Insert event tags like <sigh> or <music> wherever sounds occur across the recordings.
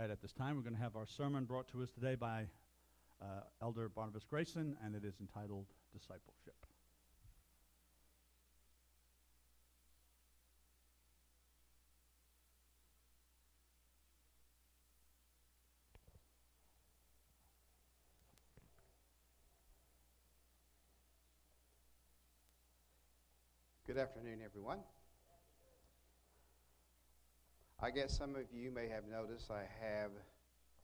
right, at this time, we're going to have our sermon brought to us today by uh, Elder Barnabas Grayson, and it is entitled Discipleship. Good afternoon, everyone. I guess some of you may have noticed I have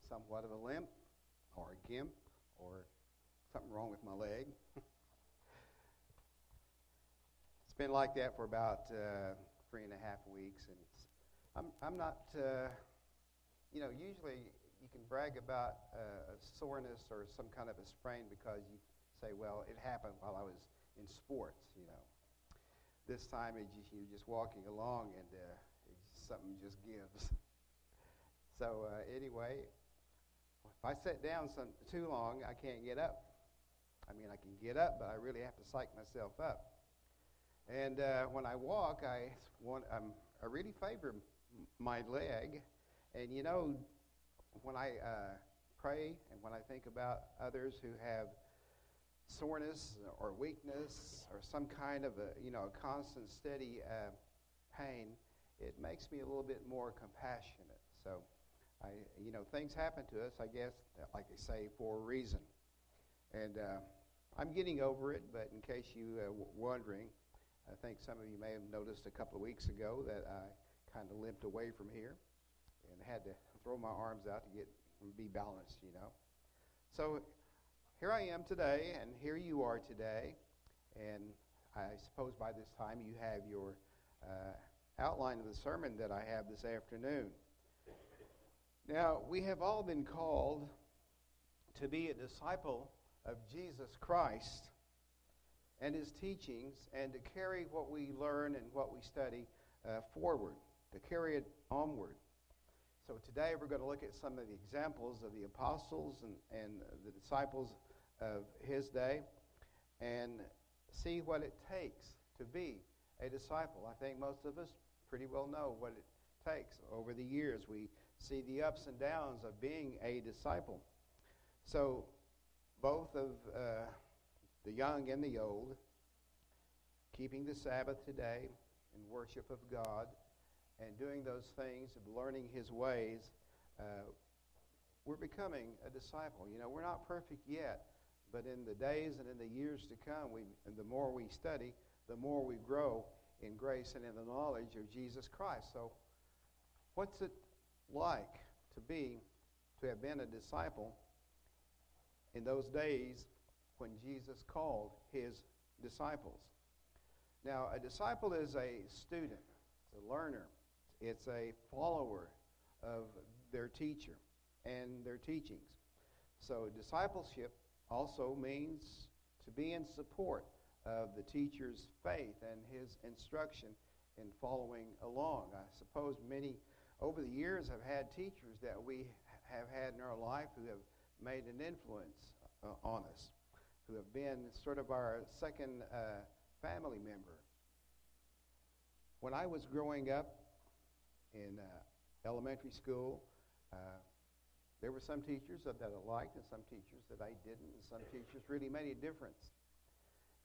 somewhat of a limp or a gimp or something wrong with my leg. <laughs> it's been like that for about uh, three and a half weeks, and I'm I'm not. Uh, you know, usually you can brag about uh, a soreness or some kind of a sprain because you say, "Well, it happened while I was in sports," you know. This time, it just, you're just walking along, and uh, something just gives. <laughs> so uh, anyway, if I sit down some, too long, I can't get up. I mean, I can get up, but I really have to psych myself up. And uh, when I walk, I want, um, I really favor my leg. And you know, when I uh, pray and when I think about others who have soreness or weakness or some kind of a you know a constant steady uh, pain, it makes me a little bit more compassionate. So, I, you know, things happen to us, I guess, like they say, for a reason. And uh, I'm getting over it, but in case you uh, were wondering, I think some of you may have noticed a couple of weeks ago that I kind of limped away from here and had to throw my arms out to get be balanced, you know. So here I am today, and here you are today, and I suppose by this time you have your uh, outline of the sermon that I have this afternoon. Now, we have all been called to be a disciple of Jesus Christ and his teachings and to carry what we learn and what we study uh, forward, to carry it onward. So today we're going to look at some of the examples of the apostles and, and the disciples of his day and see what it takes to be a disciple. I think most of us pretty well know what it takes. Over the years, we see the ups and downs of being a disciple. So, both of uh, the young and the old, keeping the Sabbath today in worship of God, and doing those things of learning His ways, uh, we're becoming a disciple. You know, we're not perfect yet, but in the days and in the years to come, we, and the more we study, the more we grow in grace and in the knowledge of Jesus Christ. So, what's it like to be, to have been a disciple in those days when Jesus called his disciples? Now, a disciple is a student, it's a learner, it's a follower of their teacher and their teachings. So, discipleship also means to be in support of the teacher's faith and his instruction in following along. I suppose many over the years have had teachers that we have had in our life who have made an influence uh, on us, who have been sort of our second uh, family member. When I was growing up in uh, elementary school, uh, there were some teachers that I liked and some teachers that I didn't, and some teachers really made a difference.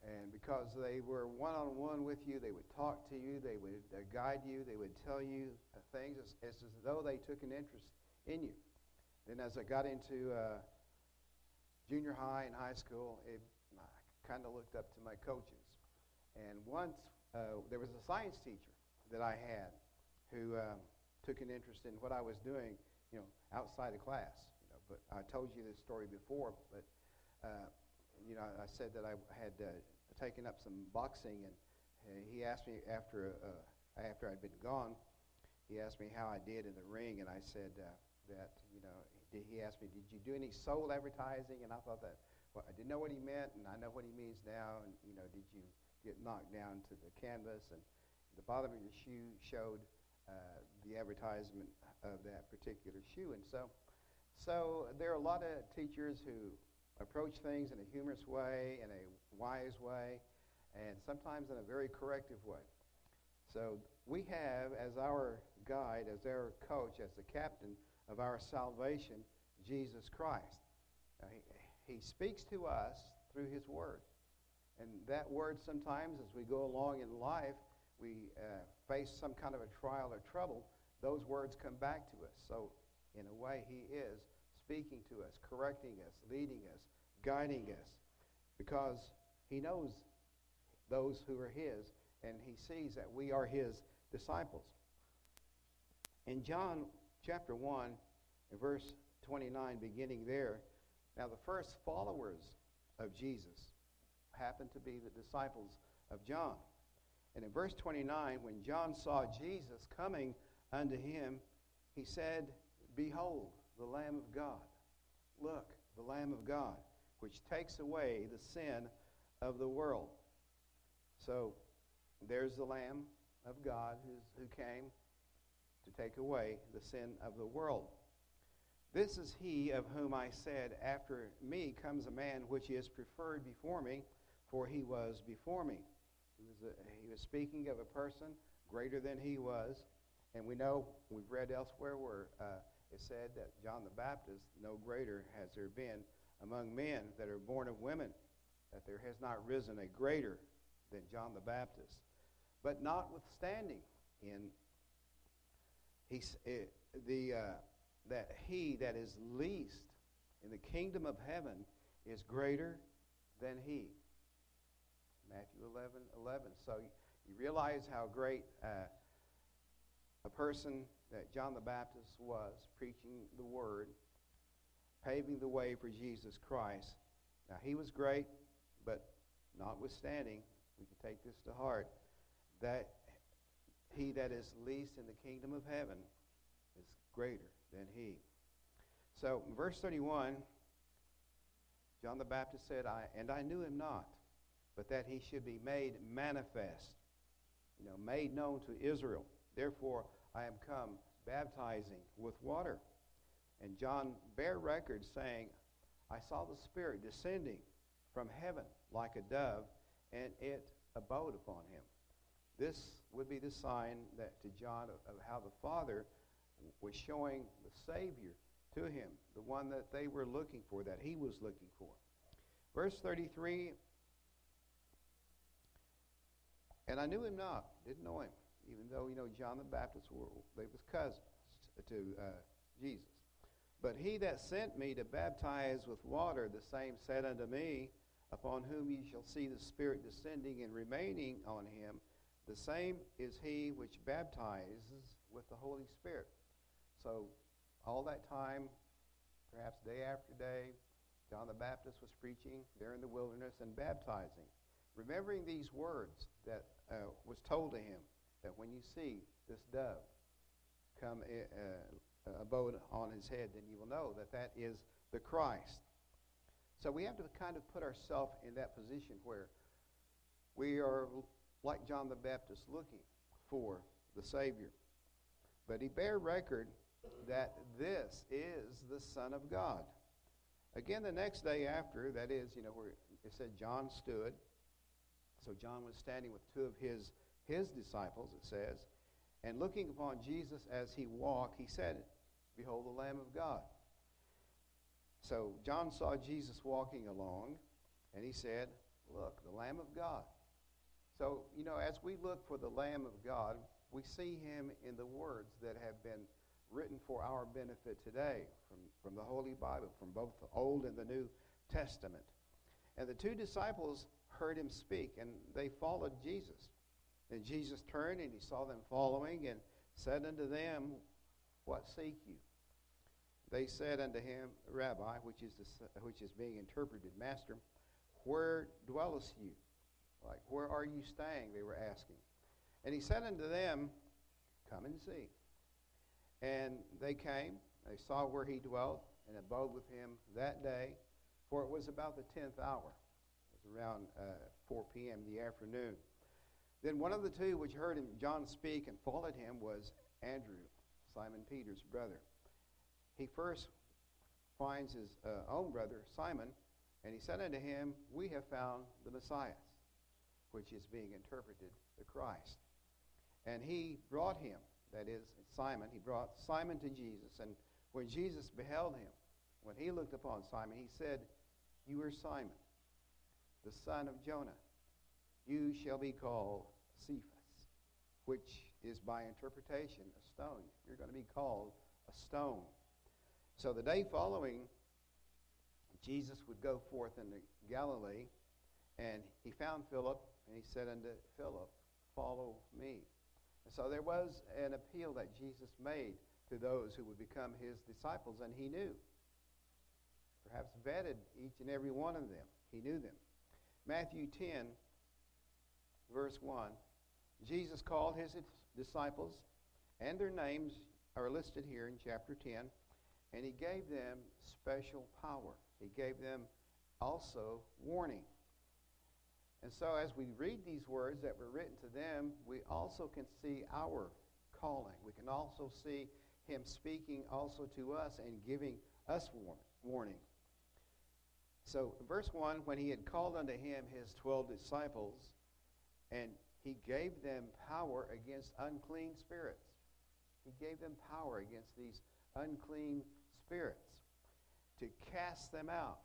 And because they were one on one with you, they would talk to you, they would uh, guide you, they would tell you uh, things as, as, though they took an interest in you. Then, as I got into uh, junior high and high school, it, I kind of looked up to my coaches. And once uh, there was a science teacher that I had who um, took an interest in what I was doing, you know, outside of class. You know, but I told you this story before, but uh, you know, I said that I had uh, taken up some boxing, and uh, he asked me after uh, after I'd been gone, he asked me how I did in the ring, and I said uh, that you know he asked me, did you do any sole advertising? And I thought that well, I didn't know what he meant, and I know what he means now. And you know, did you get knocked down to the canvas? And the bottom of your shoe showed the advertisement of that particular shoe, and so. So there are a lot of teachers who approach things in a humorous way, in a wise way, and sometimes in a very corrective way. So we have as our guide, as our coach, as the captain of our salvation, Jesus Christ. Now, he, he speaks to us through His Word. And that word, sometimes, as we go along in life, we uh, face some kind of a trial or trouble, those words come back to us. So, in a way, He is speaking to us, correcting us, leading us, guiding us, because He knows those who are His, and He sees that we are His disciples. In John chapter 1, verse 29, beginning there, now the first followers of Jesus happened to be the disciples of John. And in verse 29, when John saw Jesus coming unto him, he said, Behold, the Lamb of God. Look, the Lamb of God, which takes away the sin of the world. So there's the Lamb of God who came to take away the sin of the world. This is he of whom I said, After me comes a man which is preferred before me, for he was before me. He was, a, he was speaking of a person greater than he was. And we know, we've read elsewhere where uh, it said that John the Baptist, no greater has there been among men that are born of women, that there has not risen a greater than John the Baptist. But notwithstanding, in he, uh, the, uh, that he that is least in the kingdom of heaven is greater than he. Matthew 11, 11. So you realize how great uh, a person that John the Baptist was, preaching the word, paving the way for Jesus Christ. Now, he was great, but notwithstanding, we can take this to heart, that he that is least in the kingdom of heaven is greater than he. So, verse 31, John the Baptist said, I, And I knew him not, but that he should be made manifest, you know, made known to Israel. Therefore, I am come baptizing with water. And John bare record, saying, I saw the Spirit descending from heaven like a dove, and it abode upon him. This would be the sign that to John of, of how the Father was showing the Savior to him, the one that they were looking for, that he was looking for. Verse 33 And I knew him not, didn't know him, even though, you know, John the Baptist, were, they was cousins to uh, Jesus. But he that sent me to baptize with water, the same said unto me, Upon whom ye shall see the Spirit descending and remaining on him, the same is he which baptizes with the Holy Spirit. So, all that time, perhaps day after day, John the Baptist was preaching there in the wilderness and baptizing, remembering these words that uh, was told to him that when you see this dove come uh, uh, abode on his head, then you will know that that is the Christ. So we have to kind of put ourselves in that position where we are like John the Baptist looking for the Savior. But he bear record that this is the Son of God. Again, the next day after, that is, you know, where it said John stood. So John was standing with two of his, his disciples, it says, and looking upon Jesus as he walked, he said, Behold the Lamb of God. So John saw Jesus walking along, and he said, Look, the Lamb of God. So, you know, as we look for the Lamb of God, we see him in the words that have been written for our benefit today from, from the Holy Bible, from both the Old and the New Testament. And the two disciples heard him speak, and they followed Jesus. And Jesus turned and he saw them following and said unto them, What seek you? They said unto him, Rabbi, which is, the, which is being interpreted, Master, where dwellest you? Like, where are you staying? They were asking. And he said unto them, Come and see. And they came, they saw where he dwelt, and abode with him that day, for it was about the tenth hour. It was around uh, 4 p.m. in the afternoon. Then one of the two which heard him, John speak and followed him was Andrew, Simon Peter's brother. He first finds his uh, own brother, Simon, and he said unto him, We have found the Messiah, which is being interpreted the Christ. And he brought him, that is, Simon, he brought Simon to Jesus. And When Jesus beheld him, when he looked upon Simon, he said, You are Simon, the son of Jonah. You shall be called Cephas, which is by interpretation a stone. You're going to be called a stone. So the day following, Jesus would go forth into Galilee, and he found Philip, and he said unto Philip, Follow me. And so there was an appeal that Jesus made to those who would become his disciples, and he knew. Perhaps vetted each and every one of them. He knew them. Matthew 10, verse 1 Jesus called his disciples, and their names are listed here in chapter 10, and he gave them special power. He gave them also warning. And so, as we read these words that were written to them, we also can see our calling. We can also see him speaking also to us and giving us warning. So, verse 1 when he had called unto him his twelve disciples, and he gave them power against unclean spirits. He gave them power against these unclean spirits to cast them out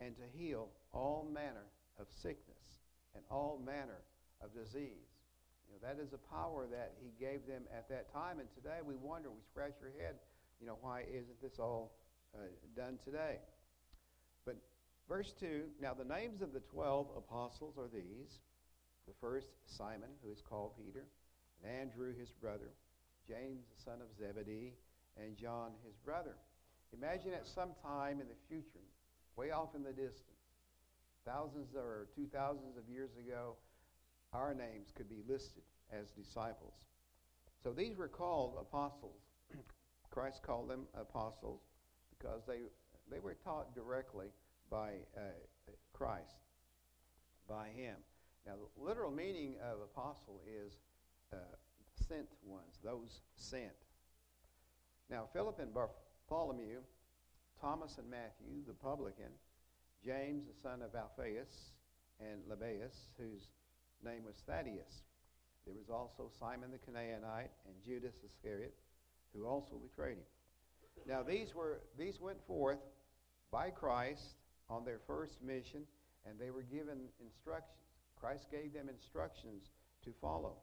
and to heal all manner of sickness and all manner of disease. You know, that is a power that he gave them at that time. And today we wonder, we scratch our head, you know, why isn't this all uh, done today? But verse 2 now the names of the 12 apostles are these the first, Simon, who is called Peter, and Andrew, his brother, James, the son of Zebedee, and John, his brother. Imagine at some time in the future, way off in the distance, thousands or two thousands of years ago, our names could be listed as disciples. So these were called apostles. <clears throat> Christ called them apostles because they, they were taught directly by uh, Christ, by Him. Now, the literal meaning of apostle is uh, sent ones, those sent. Now, Philip and Bartholomew, Thomas and Matthew, the publican, James, the son of Alphaeus, and Lebbaeus, whose name was Thaddeus. There was also Simon the Canaanite and Judas Iscariot, who also betrayed him. Now, these, were, these went forth by Christ on their first mission, and they were given instructions. Christ gave them instructions to follow.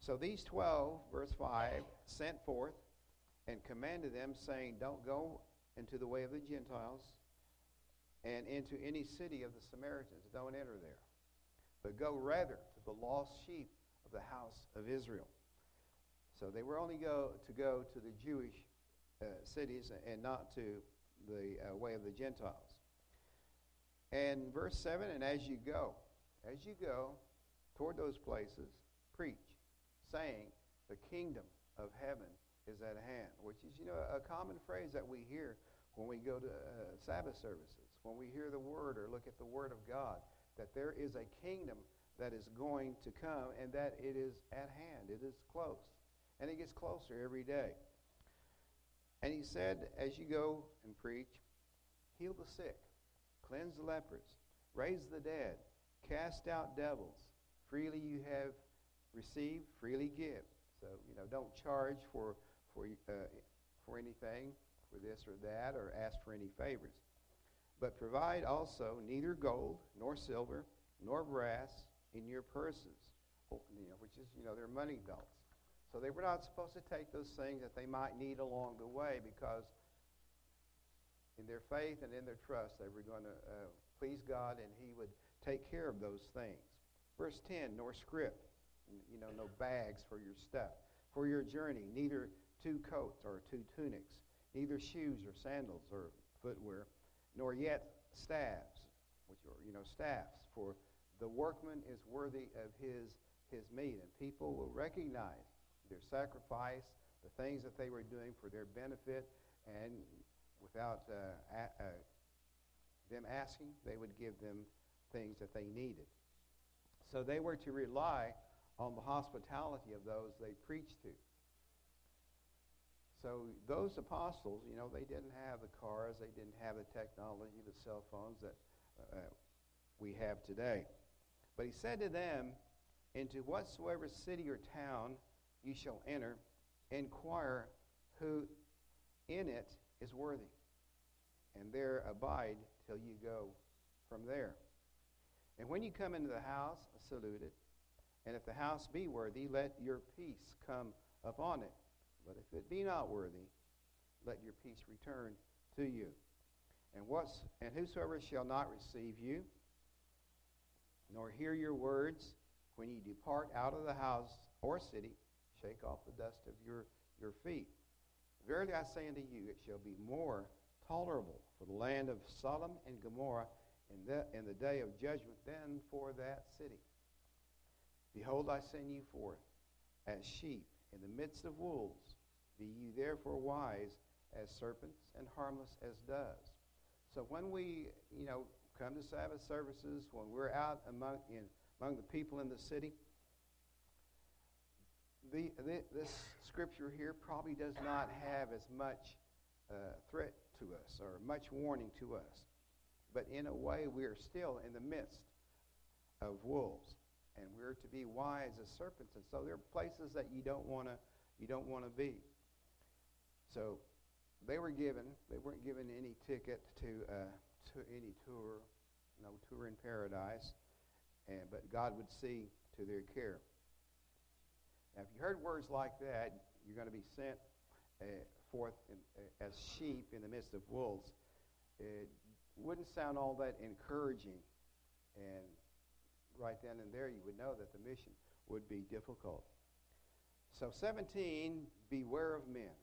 So these 12, verse 5, sent forth and commanded them, saying, Don't go into the way of the Gentiles and into any city of the Samaritans. Don't enter there. But go rather to the lost sheep of the house of Israel. So they were only go to go to the Jewish uh, cities and not to the uh, way of the Gentiles. And verse 7 And as you go, as you go toward those places, preach, saying, The kingdom of heaven is at hand, which is, you know, a common phrase that we hear when we go to uh, Sabbath services, when we hear the word or look at the word of God, that there is a kingdom that is going to come and that it is at hand, it is close. And it gets closer every day. And he said, as you go and preach, heal the sick, cleanse the lepers, raise the dead, Cast out devils. Freely you have received, freely give. So, you know, don't charge for, for, uh, for anything, for this or that, or ask for any favors. But provide also neither gold, nor silver, nor brass in your purses, which is, you know, their money belts. So they were not supposed to take those things that they might need along the way because in their faith and in their trust, they were going to uh, please God and He would take care of those things. Verse 10 nor scrip, you know, no bags for your stuff. For your journey, neither two coats or two tunics, neither shoes or sandals or footwear, nor yet staffs, which are, you know, staffs. For the workman is worthy of his, his meat, and people will recognize their sacrifice, the things that they were doing for their benefit, and without uh, a, uh, them asking, they would give them things that they needed. So they were to rely on the hospitality of those they preached to. So those apostles, you know, they didn't have the cars, they didn't have the technology, the cell phones that uh, we have today. But he said to them, Into whatsoever city or town you shall enter, inquire who in it is worthy, and there abide till you go from there. And when you come into the house, salute it. And if the house be worthy, let your peace come upon it. But if it be not worthy, let your peace return to you. And what's and whosoever shall not receive you, nor hear your words, when ye depart out of the house or city, shake off the dust of your, your feet. Verily I say unto you, it shall be more tolerable for the land of Sodom and Gomorrah in the, in the day of judgment than for that city. Behold, I send you forth as sheep in the midst of wolves. Be ye therefore wise as serpents and harmless as doves. So when we, you know, come to Sabbath services, when we're out among, in, among the people in the city, the, the, this scripture here probably does not have as much uh, threat to us or much warning to us. But in a way, we are still in the midst of wolves, and we're to be wise as serpents. And so there are places that you don't want to you don't want to be. So they were given they weren't given any ticket to uh, to any tour, no tour in paradise, and but God would see to their care. Now, if you heard words like that, you're going to be sent uh, forth in, uh, as sheep in the midst of wolves. It wouldn't sound all that encouraging. And right then and there, you would know that the mission would be difficult. So, 17, beware of men,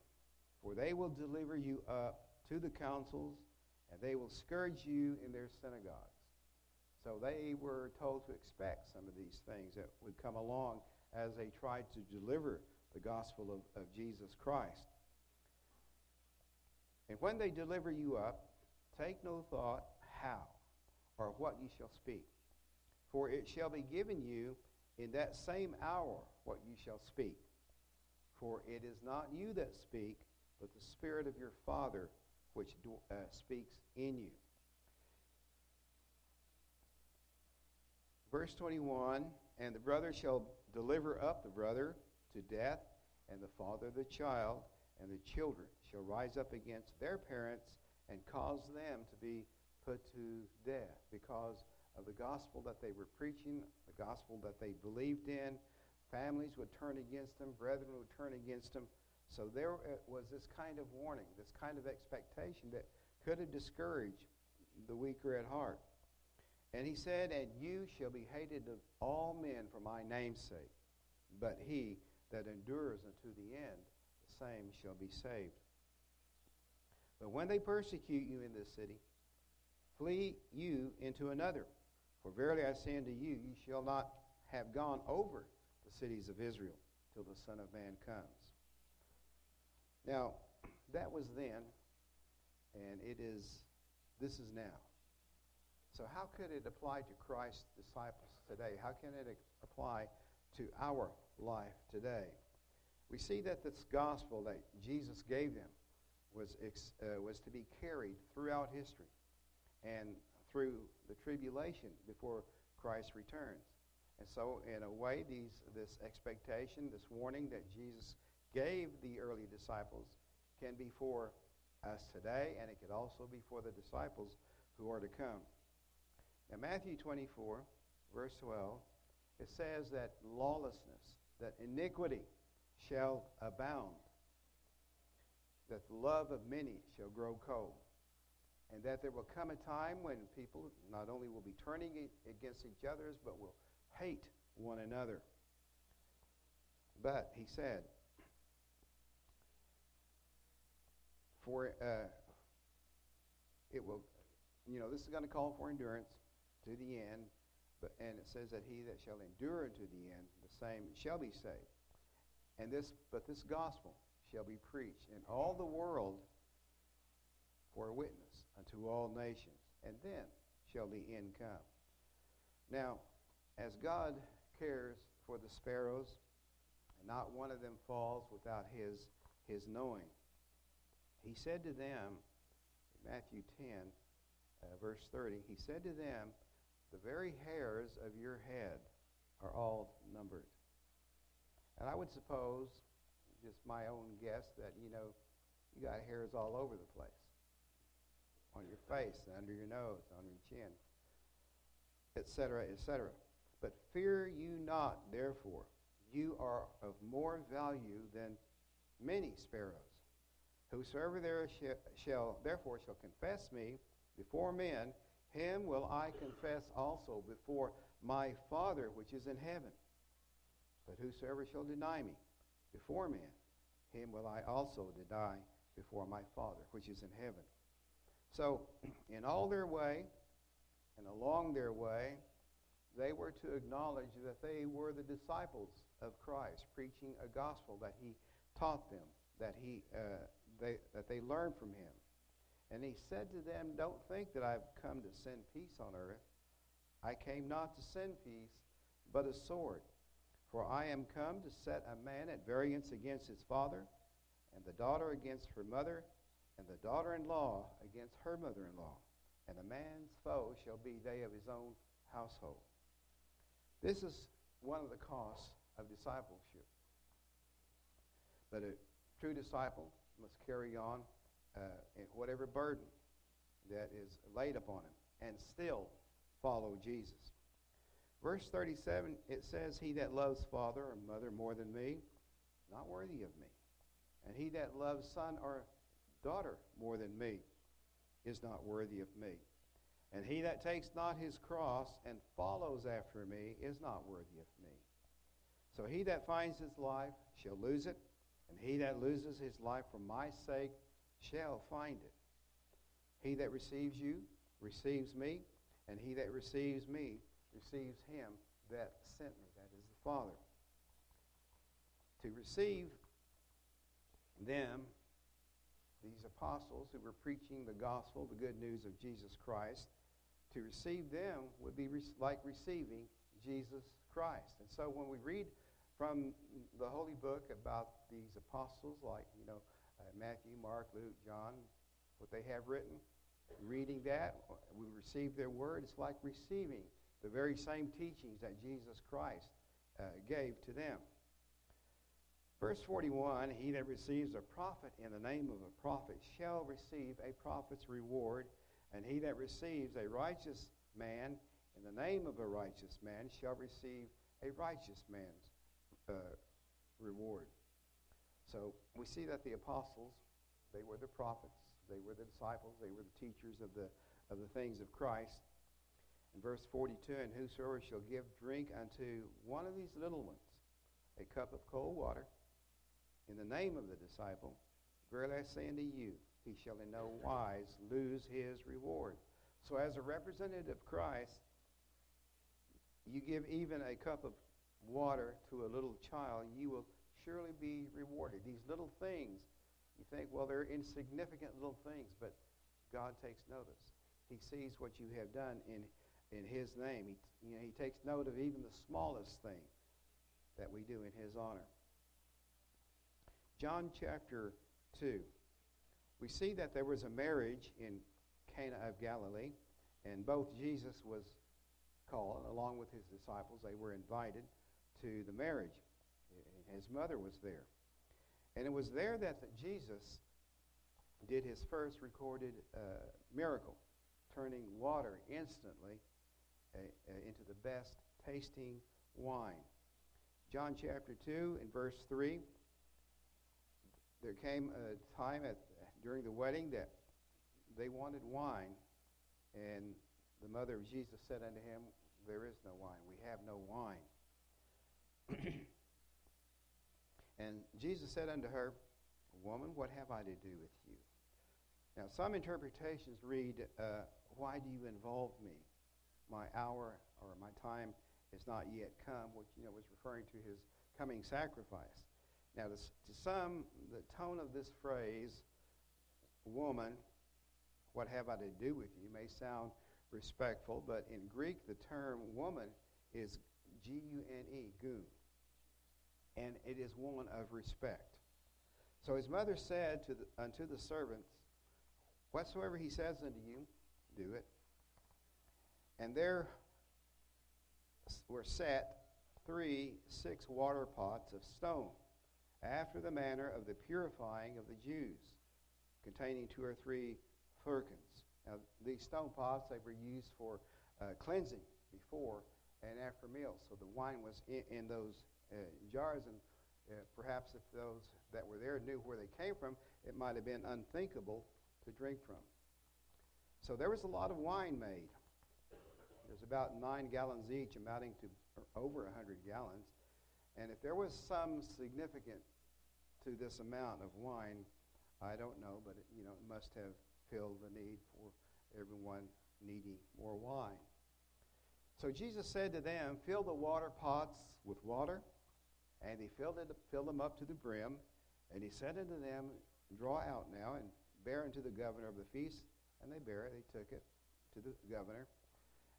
for they will deliver you up to the councils, and they will scourge you in their synagogues. So, they were told to expect some of these things that would come along as they tried to deliver the gospel of, of Jesus Christ. And when they deliver you up, take no thought how or what ye shall speak. For it shall be given you in that same hour what ye shall speak. For it is not you that speak, but the Spirit of your Father which uh, speaks in you. Verse 21 And the brother shall deliver up the brother to death, and the father the child, and the children shall rise up against their parents and cause them to be put to death because of the gospel that they were preaching, the gospel that they believed in. Families would turn against them, brethren would turn against them. So there uh, was this kind of warning, this kind of expectation that could have discouraged the weaker at heart. And he said, And you shall be hated of all men for my name's sake, but he that endures unto the end, the same shall be saved. But when they persecute you in this city, flee you into another. For verily I say unto you, you shall not have gone over the cities of Israel till the Son of Man comes. Now, that was then, and it is, this is now. So, how could it apply to Christ's disciples today? How can it apply to our life today? We see that this gospel that Jesus gave them was, uh, was to be carried throughout history and through the tribulation before Christ returns. And so, in a way, these, this expectation, this warning that Jesus gave the early disciples can be for us today, and it could also be for the disciples who are to come. Now, Matthew 24, verse 12, it says that lawlessness, that iniquity shall abound, that the love of many shall grow cold, and that there will come a time when people not only will be turning against each other, but will hate one another. But, he said, for uh, it will, you know, this is going to call for endurance to the end, but, and it says that he that shall endure unto the end, the same shall be saved. And this, but this gospel shall be preached in all the world for a witness unto all nations, and then shall the end come. Now, as God cares for the sparrows, and not one of them falls without his, his knowing, he said to them, Matthew 10, uh, verse 30, he said to them, The very hairs of your head are all numbered. And I would suppose, just my own guess, that, you know, you got hairs all over the place on your face, under your nose, on your chin, etc., etc. But fear you not, therefore, you are of more value than many sparrows. Whosoever there shall, therefore shall confess me before men, him will I confess also before my Father which is in heaven. But whosoever shall deny me before men, him will I also deny before my Father which is in heaven. So, <clears throat> in all their way and along their way, they were to acknowledge that they were the disciples of Christ, preaching a gospel that he taught them, that, he, uh, they, that they learned from him. And he said to them, Don't think that I've come to send peace on earth. I came not to send peace, but a sword. For I am come to set a man at variance against his father, and the daughter against her mother, and the daughter in law against her mother in law. And a man's foe shall be they of his own household. This is one of the costs of discipleship. But a true disciple must carry on uh, whatever burden that is laid upon him and still follow Jesus. Verse 37, it says, He that loves father or mother more than me, not worthy of me. And he that loves son or daughter more than me is not worthy of me. And he that takes not his cross and follows after me is not worthy of me. So he that finds his life shall lose it, and he that loses his life for my sake shall find it. He that receives you receives me, and he that receives me receives him that sent me, that is the Father. To receive them, these apostles who were preaching the gospel, the good news of Jesus Christ, to receive them would be like receiving Jesus Christ. And so when we read from the holy book about these apostles, like, you know, uh, Matthew, Mark, Luke, John, what they have written, reading that, we receive their word. It's like receiving the very same teachings that Jesus Christ uh, gave to them. Verse 41 He that receives a prophet in the name of a prophet shall receive a prophet's reward. And he that receives a righteous man in the name of a righteous man shall receive a righteous man's uh, reward. So we see that the apostles, they were the prophets, they were the disciples, they were the teachers of the, of the things of Christ. In verse 42, and whosoever shall give drink unto one of these little ones a cup of cold water in the name of the disciple, verily I say unto you, he shall in no wise lose his reward. So, as a representative of Christ, you give even a cup of water to a little child, you will surely be rewarded. These little things, you think, well, they're insignificant little things, but God takes notice. He sees what you have done in, in His name. He, you know, he takes note of even the smallest thing that we do in His honor. John chapter 2 we see that there was a marriage in Cana of Galilee, and both Jesus was called, along with his disciples. They were invited to the marriage. His mother was there. And it was there that Jesus did his first recorded uh, miracle, turning water instantly uh, uh, into the best tasting wine. John chapter 2 and verse 3 there came a time at during the wedding that they wanted wine, and the mother of Jesus said unto him, There is no wine. We have no wine. <clears throat> and Jesus said unto her, Woman, what have I to do with you? Now, some interpretations read, uh, Why do you involve me? My hour or my time is not yet come, which you know was referring to his coming sacrifice. Now, to, to some, the tone of this phrase woman, what have I to do with you, may sound respectful, but in Greek, the term woman is G U N E, goon. And it is one of respect. So his mother said to the, unto the servants, Whatsoever he says unto you, do it. And there were set three six water pots of stone, after the manner of the purifying of the Jews containing two or three firkins. Now, these stone pots, they were used for uh, cleansing before and after meals. So the wine was in, in those jars, and uh, perhaps if those that were there knew where they came from, it might have been unthinkable to drink from. So there was a lot of wine made. There's about nine gallons each, amounting to over 100 gallons. And if there was some significant to this amount of wine, I don't know, but it, you know, it must have filled the need for everyone needing more wine. So Jesus said to them, Fill the water pots with water. And he filled, it, filled them up to the brim. And he said unto them, Draw out now and bear unto the governor of the feast. And they bare it, they took it to the governor.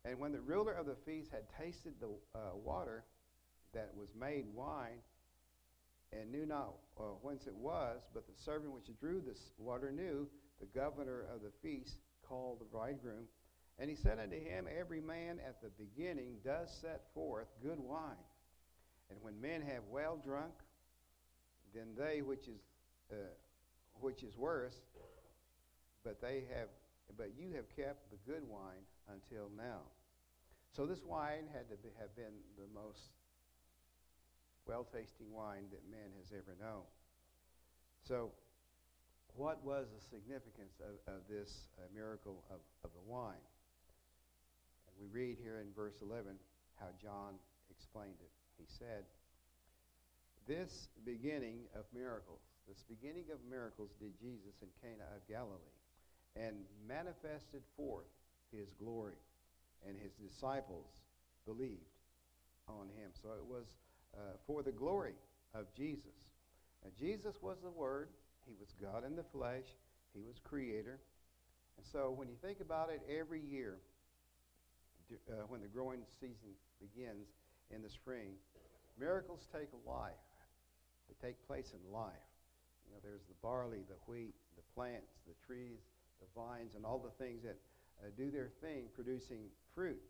And when the ruler of the feast had tasted the uh, water that was made wine, and knew not uh, whence it was, but the servant which drew this water knew, the governor of the feast called the bridegroom. And he said unto him, Every man at the beginning does set forth good wine. And when men have well drunk, then they which is uh, which is worse, but they have but you have kept the good wine until now. So this wine had to be, have been the most well-tasting wine that man has ever known. So what was the significance of, of this uh, miracle of, of the wine? We read here in verse 11 how John explained it. He said, This beginning of miracles, this beginning of miracles did Jesus in Cana of Galilee and manifested forth his glory, and his disciples believed on him. So it was uh, for the glory of Jesus. And Jesus was the Word. He was God in the flesh. He was Creator. And so when you think about it, every year, uh, when the growing season begins in the spring, miracles take life. They take place in life. You know, there's the barley, the wheat, the plants, the trees, the vines, and all the things that uh, do their thing, producing fruit.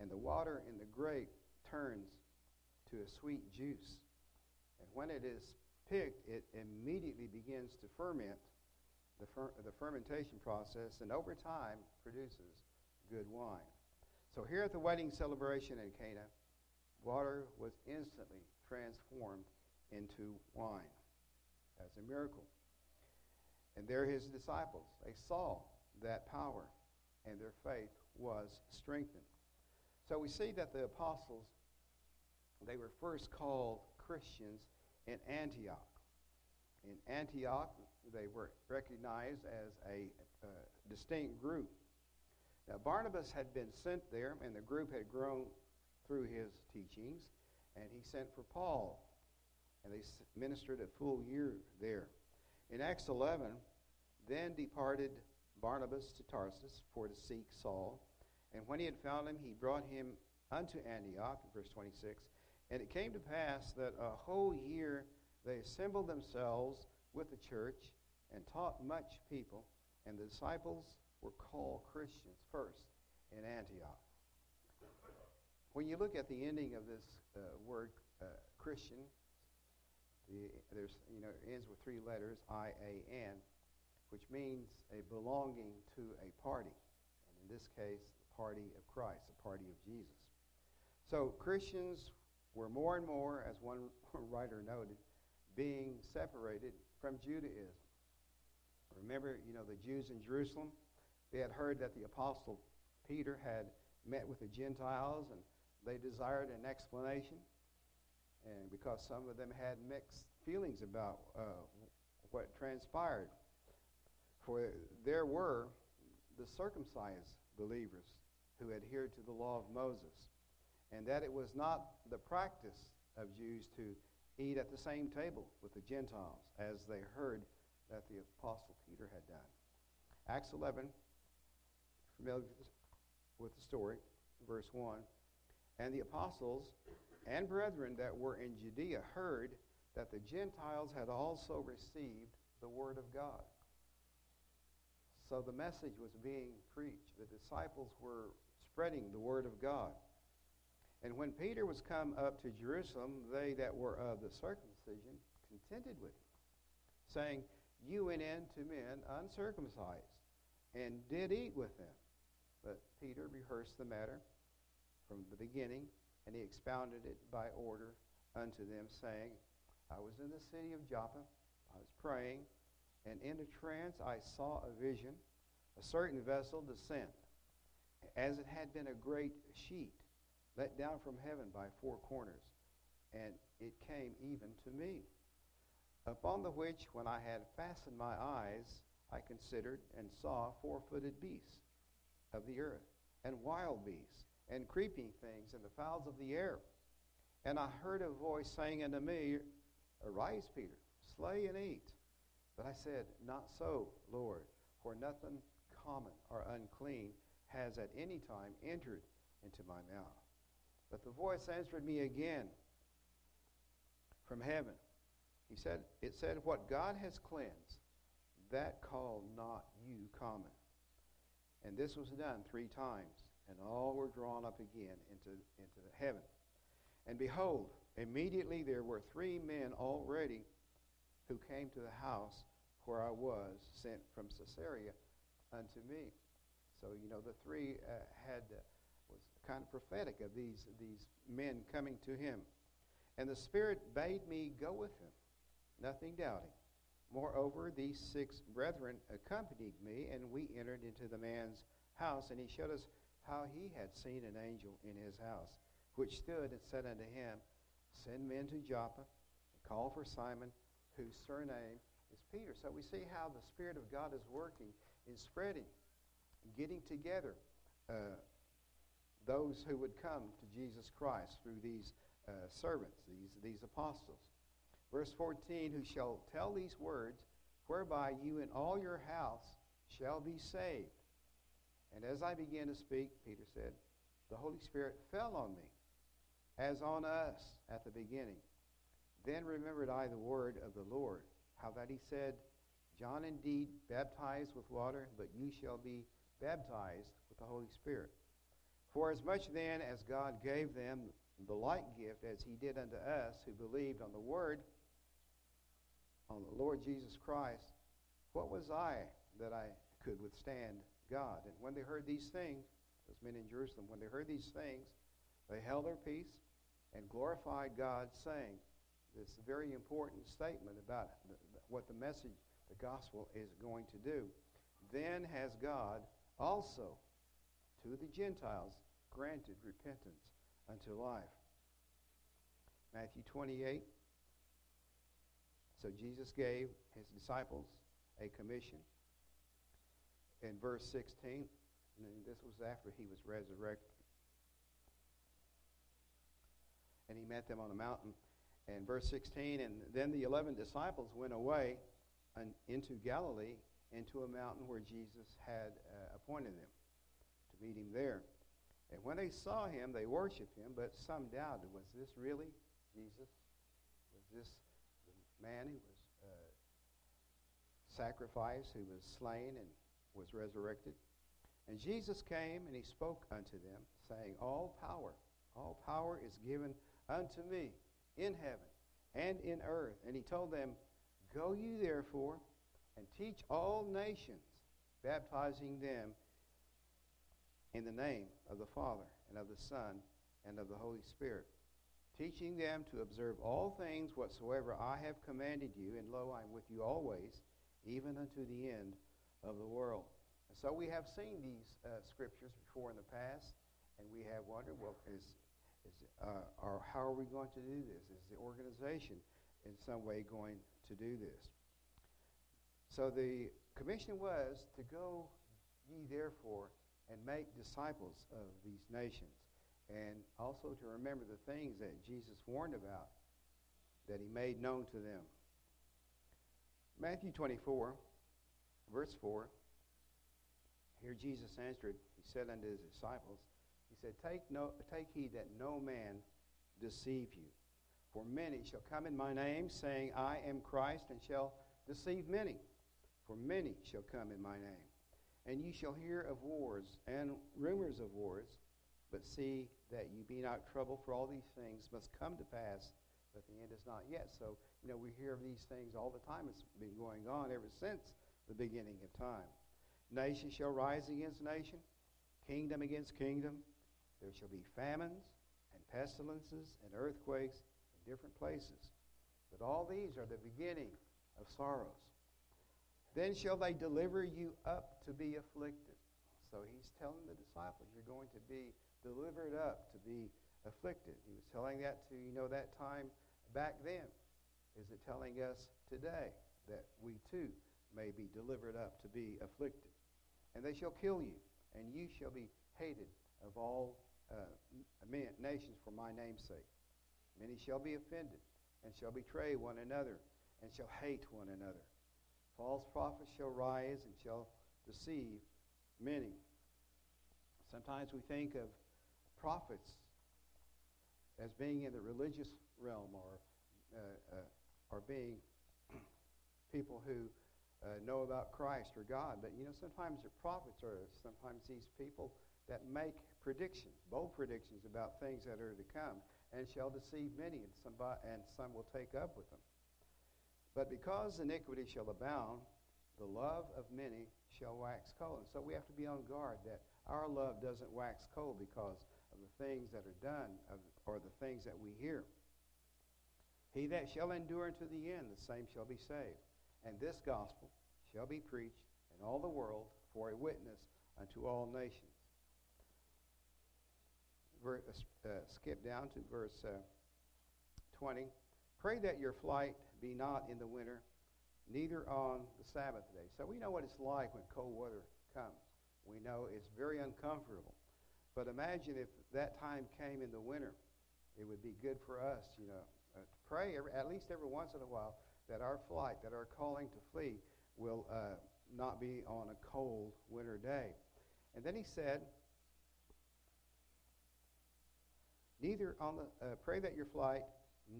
And the water in the grape turns to a sweet juice. And when it is picked, it immediately begins to ferment, the, fer- the fermentation process, and over time produces good wine. So here at the wedding celebration in Cana, water was instantly transformed into wine as a miracle. And there his disciples, they saw that power, and their faith was strengthened. So we see that the apostles they were first called Christians in Antioch. In Antioch, they were recognized as a distinct group. Now, Barnabas had been sent there, and the group had grown through his teachings, and he sent for Paul, and they ministered a full year there. In Acts 11, then departed Barnabas to Tarsus for to seek Saul, and when he had found him, he brought him unto Antioch, in verse 26, and it came to pass that a whole year they assembled themselves with the church and taught much people, and the disciples were called Christians first in Antioch. When you look at the ending of this uh, word uh, Christian, the, there's you know it ends with three letters I A N, which means a belonging to a party, and in this case, the party of Christ, the party of Jesus. So Christians were more and more, as one <laughs> writer noted, being separated from Judaism. Remember, you know, the Jews in Jerusalem, they had heard that the apostle Peter had met with the Gentiles and they desired an explanation. And because some of them had mixed feelings about uh, what transpired. For there were the circumcised believers who adhered to the law of Moses and that it was not the practice of Jews to eat at the same table with the Gentiles as they heard that the Apostle Peter had done. Acts 11, familiar with the story, verse 1. And the apostles and brethren that were in Judea heard that the Gentiles had also received the word of God. So the message was being preached. The disciples were spreading the word of God. And when Peter was come up to Jerusalem, they that were of the circumcision contended with him, saying, you went in to men uncircumcised and did eat with them. But Peter rehearsed the matter from the beginning, and he expounded it by order unto them, saying, I was in the city of Joppa, I was praying, and in a trance I saw a vision, a certain vessel descend, as it had been a great sheet let down from heaven by four corners, and it came even to me. Upon the which, when I had fastened my eyes, I considered and saw four footed beasts of the earth, and wild beasts, and creeping things, and the fowls of the air. And I heard a voice saying unto me, Arise, Peter, slay and eat. But I said, Not so, Lord, for nothing common or unclean has at any time entered into my mouth. But the voice answered me again from heaven. He said, It said, What God has cleansed, that call not you common. And this was done three times, and all were drawn up again into, into heaven. And behold, immediately there were three men already who came to the house where I was sent from Caesarea unto me. So, you know, the three uh, had uh, was kind of prophetic of these, these men coming to him. And the Spirit bade me go with them, nothing doubting. Moreover, these six brethren accompanied me, and we entered into the man's house, and he showed us how he had seen an angel in his house, which stood and said unto him, Send men to Joppa, and call for Simon, whose surname is Peter. So we see how the Spirit of God is working in spreading, getting together uh, those who would come to Jesus Christ through these uh, servants, these, these apostles. Verse 14, who shall tell these words, whereby you and all your house shall be saved. And as I began to speak, Peter said, the Holy Spirit fell on me, as on us at the beginning. Then remembered I the word of the Lord, how that he said, John indeed baptized with water, but you shall be baptized with the Holy Spirit. For as much then as God gave them the like gift as he did unto us who believed on the word, on the Lord Jesus Christ, what was I that I could withstand God? And when they heard these things, those men in Jerusalem, when they heard these things, they held their peace and glorified God, saying this very important statement about what the message, the gospel, is going to do. Then has God also to the Gentiles granted repentance unto life. Matthew 28. So Jesus gave his disciples a commission. In verse 16, and this was after he was resurrected. And he met them on a mountain. And verse 16, and then the 11 disciples went away into Galilee, into a mountain where Jesus had uh, appointed them to meet him there. And when they saw him, they worshiped him, but some doubted. Was this really Jesus? Was this the man who was uh, sacrificed, who was slain and was resurrected? And Jesus came and he spoke unto them, saying, All power, all power is given unto me in heaven and in earth. And he told them, Go you therefore and teach all nations, baptizing them in the name of the Father and of the Son and of the Holy Spirit, teaching them to observe all things whatsoever I have commanded you, and lo, I am with you always, even unto the end of the world. And so we have seen these uh, scriptures before in the past, and we have wondered, well, is, is uh, or how are we going to do this? Is the organization in some way going to do this? So the commission was to go ye therefore and make disciples of these nations. And also to remember the things that Jesus warned about that he made known to them. Matthew 24, verse 4. Here Jesus answered, he said unto his disciples, he said, Take, no, take heed that no man deceive you. For many shall come in my name, saying, I am Christ, and shall deceive many. For many shall come in my name. And ye shall hear of wars and rumors of wars, but see that ye be not troubled, for all these things must come to pass, but the end is not yet. So, you know, we hear of these things all the time. It's been going on ever since the beginning of time. Nation shall rise against nation, kingdom against kingdom. There shall be famines and pestilences and earthquakes in different places. But all these are the beginning of sorrows. Then shall they deliver you up to be afflicted. So he's telling the disciples, you're going to be delivered up to be afflicted. He was telling that to, you know, that time back then. Is it telling us today that we too may be delivered up to be afflicted? And they shall kill you, and you shall be hated of all uh, nations for my name's sake. Many shall be offended, and shall betray one another, and shall hate one another. False prophets shall rise and shall deceive many. Sometimes we think of prophets as being in the religious realm or, uh, uh, or being <clears throat> people who uh, know about Christ or God. But, you know, sometimes the prophets are sometimes these people that make predictions, bold predictions about things that are to come, and shall deceive many, and, somebody, and some will take up with them. But because iniquity shall abound, the love of many shall wax cold. And so we have to be on guard that our love doesn't wax cold because of the things that are done of, or the things that we hear. He that shall endure unto the end, the same shall be saved. And this gospel shall be preached in all the world for a witness unto all nations. Ver, uh, skip down to verse uh, 20. Pray that your flight be not in the winter, neither on the Sabbath day. So we know what it's like when cold weather comes. We know it's very uncomfortable. But imagine if that time came in the winter. It would be good for us, you know, uh, pray every, at least every once in a while that our flight, that our calling to flee will uh, not be on a cold winter day. And then he said, neither on the, uh, pray that your flight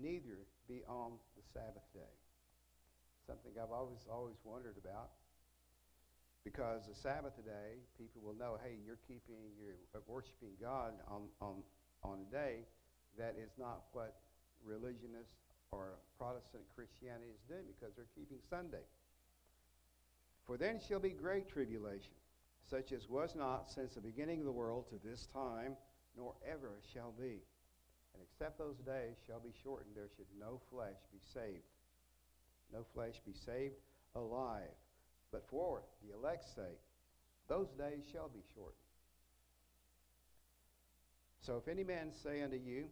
neither be on the Sabbath day. Something I've always, always wondered about. Because the Sabbath day, people will know, hey, you're keeping, you're worshiping God on, on, on a day that is not what religionists or Protestant Christianity is doing because they're keeping Sunday. For then shall be great tribulation, such as was not since the beginning of the world to this time, nor ever shall be. And except those days shall be shortened, there should no flesh be saved. No flesh be saved alive. But for the elect's sake, those days shall be shortened. So if any man say unto you,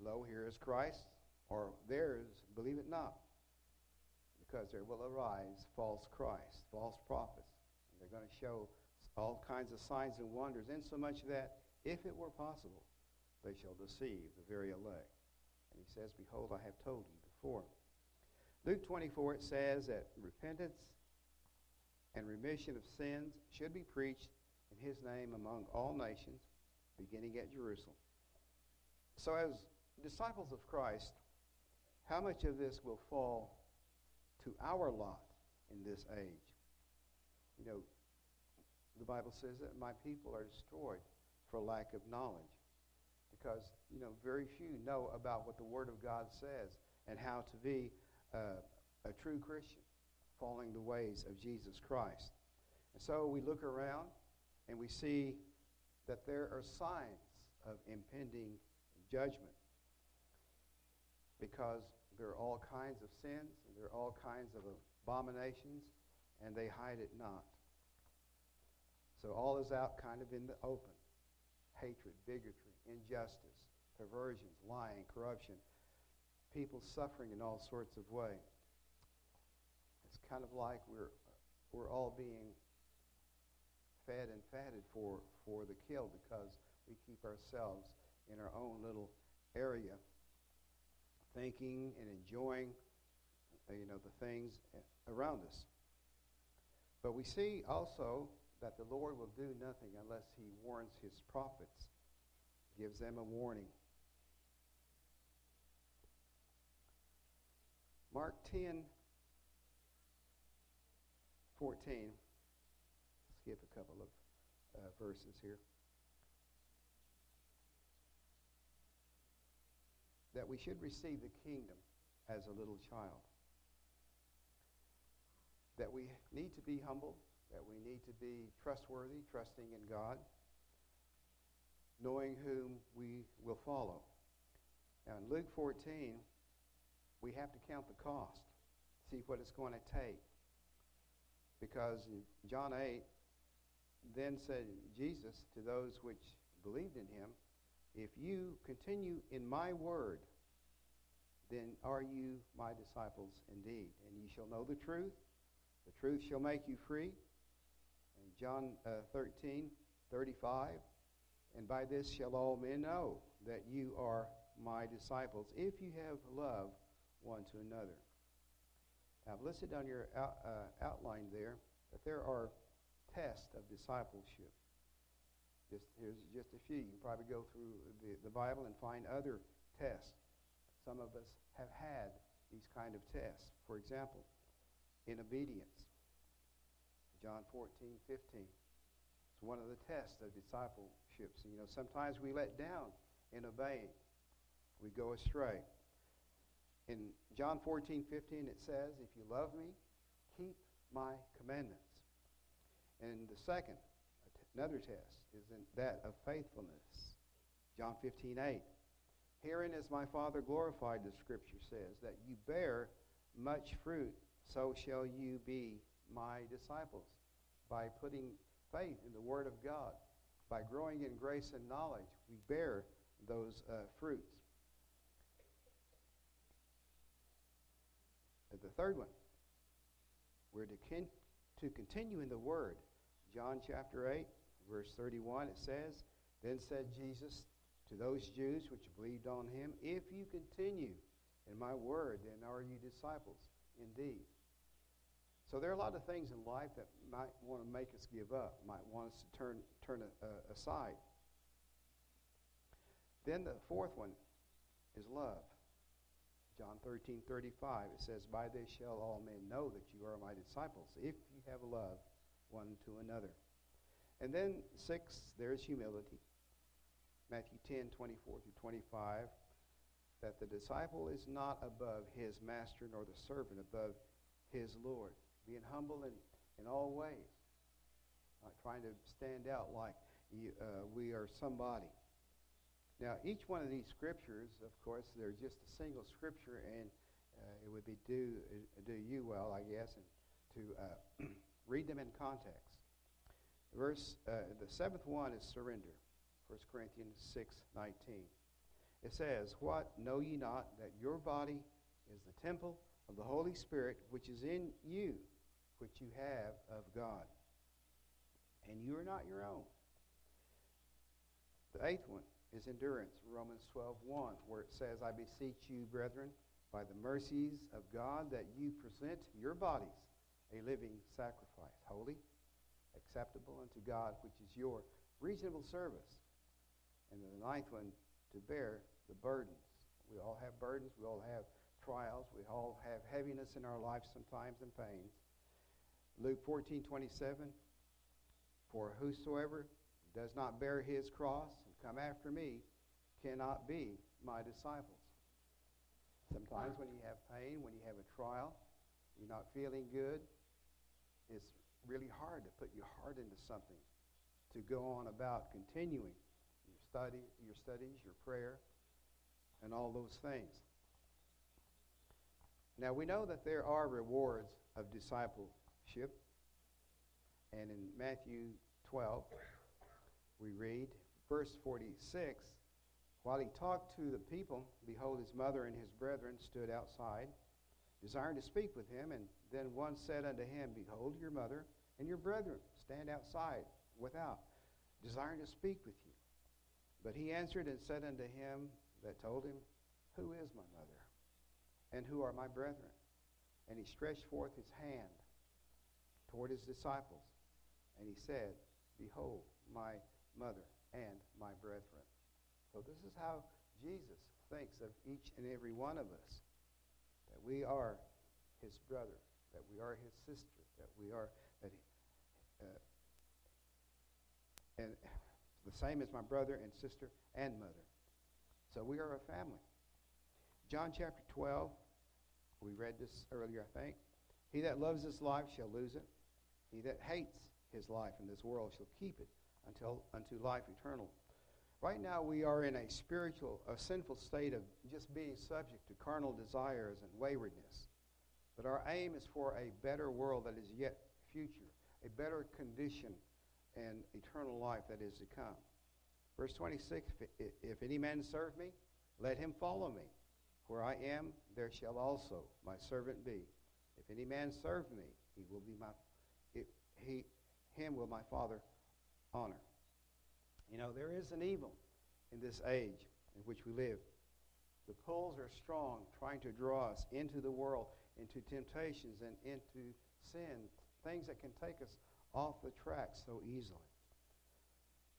Lo, here is Christ, or theirs, believe it not. Because there will arise false Christ, false prophets. And they're going to show all kinds of signs and wonders, insomuch that, if it were possible, they shall deceive the very elect. And he says, Behold, I have told you before. Luke 24, it says that repentance and remission of sins should be preached in his name among all nations, beginning at Jerusalem. So, as disciples of Christ, how much of this will fall to our lot in this age? You know, the Bible says that my people are destroyed for lack of knowledge because, you know, very few know about what the Word of God says and how to be uh, a true Christian, following the ways of Jesus Christ. And so we look around and we see that there are signs of impending judgment because there are all kinds of sins and there are all kinds of abominations and they hide it not. So all is out kind of in the open hatred, bigotry, injustice, perversions, lying, corruption, people suffering in all sorts of ways. It's kind of like we're, we're all being fed and fatted for, for the kill because we keep ourselves in our own little area thinking and enjoying you know the things around us but we see also that the Lord will do nothing unless he warns his prophets, gives them a warning. Mark 10, 14. Skip a couple of uh, verses here. That we should receive the kingdom as a little child. That we need to be humble, that we need to be trustworthy, trusting in God, knowing whom we will follow. Now, in Luke 14, we have to count the cost, see what it's going to take. Because in John 8, then said Jesus to those which believed in him, If you continue in my word, then are you my disciples indeed. And ye shall know the truth. The truth shall make you free. And John uh, 13, 35, And by this shall all men know that you are my disciples, if you have love one to another. I've listed on your out, uh, outline there that there are tests of discipleship. Just, here's just a few. You can probably go through the, the Bible and find other tests. Some of us have had these kind of tests. For example, in obedience. John 14, 15. It's one of the tests of discipleship. So, you know, sometimes we let down in obeying. We go astray. In John 14, 15, it says, If you love me, keep my commandments. And the second, another test, is in that of faithfulness. John 15, 8. Herein is my Father glorified, the scripture says, that you bear much fruit, so shall you be my disciples. By putting faith in the Word of God, by growing in grace and knowledge, we bear those uh, fruits. And the third one, we're to, to continue in the Word. John chapter 8, verse 31, it says, Then said Jesus to those Jews which believed on him, If you continue in my word, then are you disciples indeed. So there are a lot of things in life that might want to make us give up, might want us to turn, turn uh, aside. Then the fourth one is love. John 13, 35, it says, By this shall all men know that you are my disciples, if you have love one to another. And then six, there's humility. Matthew 10, 24 through 25, that the disciple is not above his master, nor the servant above his Lord. Being humble in, in all ways. Not trying to stand out like you, uh, we are somebody. Now, each one of these scriptures, of course, they're just a single scripture, and uh, it would be do, uh, do you well, I guess, and to uh, <clears throat> read them in context. Verse, uh, the seventh one is surrender. 1 Corinthians 6, 19. It says, What know ye not that your body is the temple of the Holy Spirit which is in you, which you have of God, and you are not your own. The eighth one is endurance, Romans 12, 1, where it says, I beseech you, brethren, by the mercies of God, that you present your bodies a living sacrifice, holy, acceptable unto God, which is your reasonable service. And the ninth one, to bear the burdens. We all have burdens. We all have trials. We all have heaviness in our lives sometimes and pains. Luke 14, 27, For whosoever does not bear his cross and come after me cannot be my disciples. Sometimes when you have pain, when you have a trial, you're not feeling good, it's really hard to put your heart into something, to go on about continuing your study, your studies, your prayer, and all those things. Now we know that there are rewards of discipleship, and in Matthew 12, we read, verse 46, while he talked to the people, behold, his mother and his brethren stood outside, desiring to speak with him, and then one said unto him, Behold, your mother and your brethren stand outside without, desiring to speak with you. But he answered and said unto him that told him, Who is my mother? And who are my brethren? And he stretched forth his hand toward his disciples, and he said, Behold, my mother and my brethren. So this is how Jesus thinks of each and every one of us. That we are his brother, that we are his sister, that we are that uh, and the same as my brother and sister and mother. So we are a family. John chapter 12, we read this earlier, I think. He that loves his life shall lose it. He that hates his life in this world shall keep it until unto life eternal. Right now we are in a spiritual, a sinful state of just being subject to carnal desires and waywardness. But our aim is for a better world that is yet future, a better condition and eternal life that is to come. Verse 26 If any man serve me, let him follow me. Where I am, there shall also my servant be. If any man serve me, he will be my, it, he, him will my Father honor. You know, there is an evil in this age in which we live. The pulls are strong, trying to draw us into the world, into temptations, and into sin, things that can take us off the track so easily.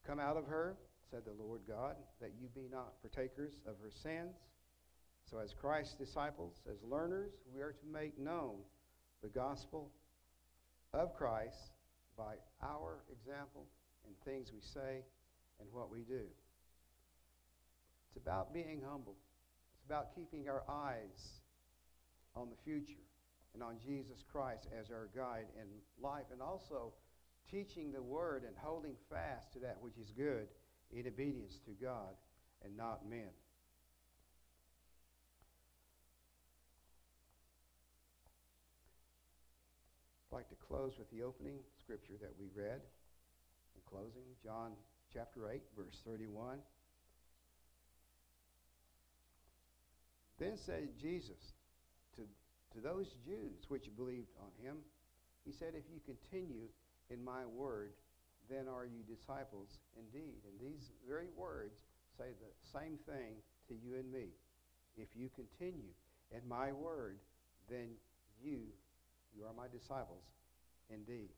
Come out of her, said the Lord God, that you be not partakers of her sins. So, as Christ's disciples, as learners, we are to make known the gospel of Christ by our example in things we say and what we do. It's about being humble. It's about keeping our eyes on the future and on Jesus Christ as our guide in life, and also teaching the word and holding fast to that which is good in obedience to God and not men. I'd like to close with the opening scripture that we read. In closing, John chapter 8, verse 31. Then said Jesus to, to those Jews which believed on him, He said, If you continue in my word, then are you disciples indeed. And these very words say the same thing to you and me. If you continue in my word, then you, you are my disciples indeed.